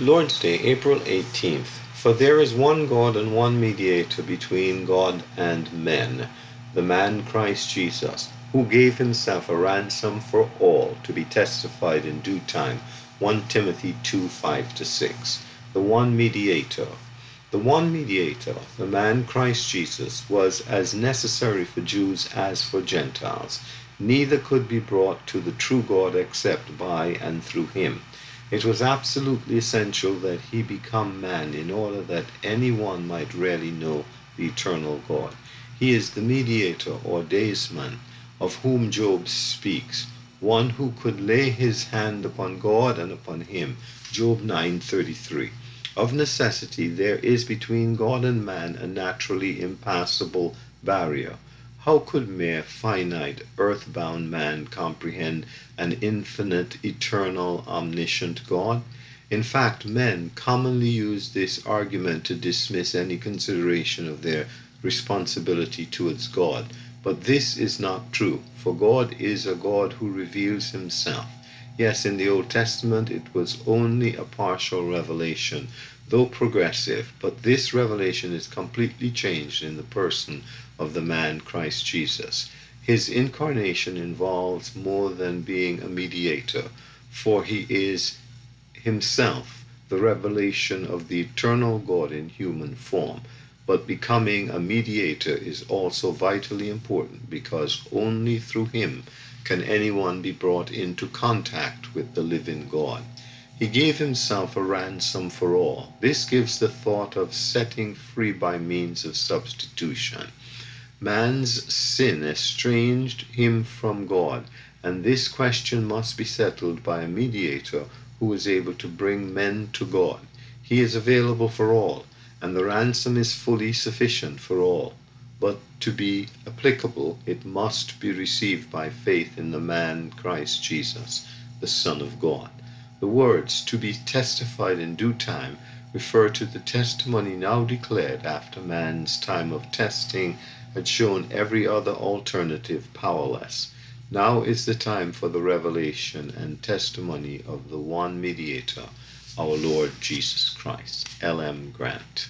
Lord's Day, April 18th. For there is one God and one mediator between God and men, the man Christ Jesus, who gave himself a ransom for all to be testified in due time. 1 Timothy 2 5 6. The one mediator. The one mediator, the man Christ Jesus, was as necessary for Jews as for Gentiles. Neither could be brought to the true God except by and through him. It was absolutely essential that he become man in order that any one might really know the eternal God. He is the mediator or daysman of whom Job speaks, one who could lay his hand upon God and upon him. Job 9:33. Of necessity there is between God and man a naturally impassable barrier how could mere finite, earth-bound man comprehend an infinite, eternal, omniscient God? In fact, men commonly use this argument to dismiss any consideration of their responsibility towards God. But this is not true, for God is a God who reveals himself. Yes, in the Old Testament it was only a partial revelation, though progressive, but this revelation is completely changed in the person of the man Christ Jesus. His incarnation involves more than being a mediator, for he is himself the revelation of the eternal God in human form. But becoming a mediator is also vitally important because only through him can anyone be brought into contact with the living God. He gave himself a ransom for all. This gives the thought of setting free by means of substitution. Man's sin estranged him from God, and this question must be settled by a mediator who is able to bring men to God. He is available for all, and the ransom is fully sufficient for all. But to be applicable, it must be received by faith in the man Christ Jesus, the Son of God. The words to be testified in due time refer to the testimony now declared after man's time of testing had shown every other alternative powerless. Now is the time for the revelation and testimony of the one mediator, our Lord Jesus Christ. L. M. Grant.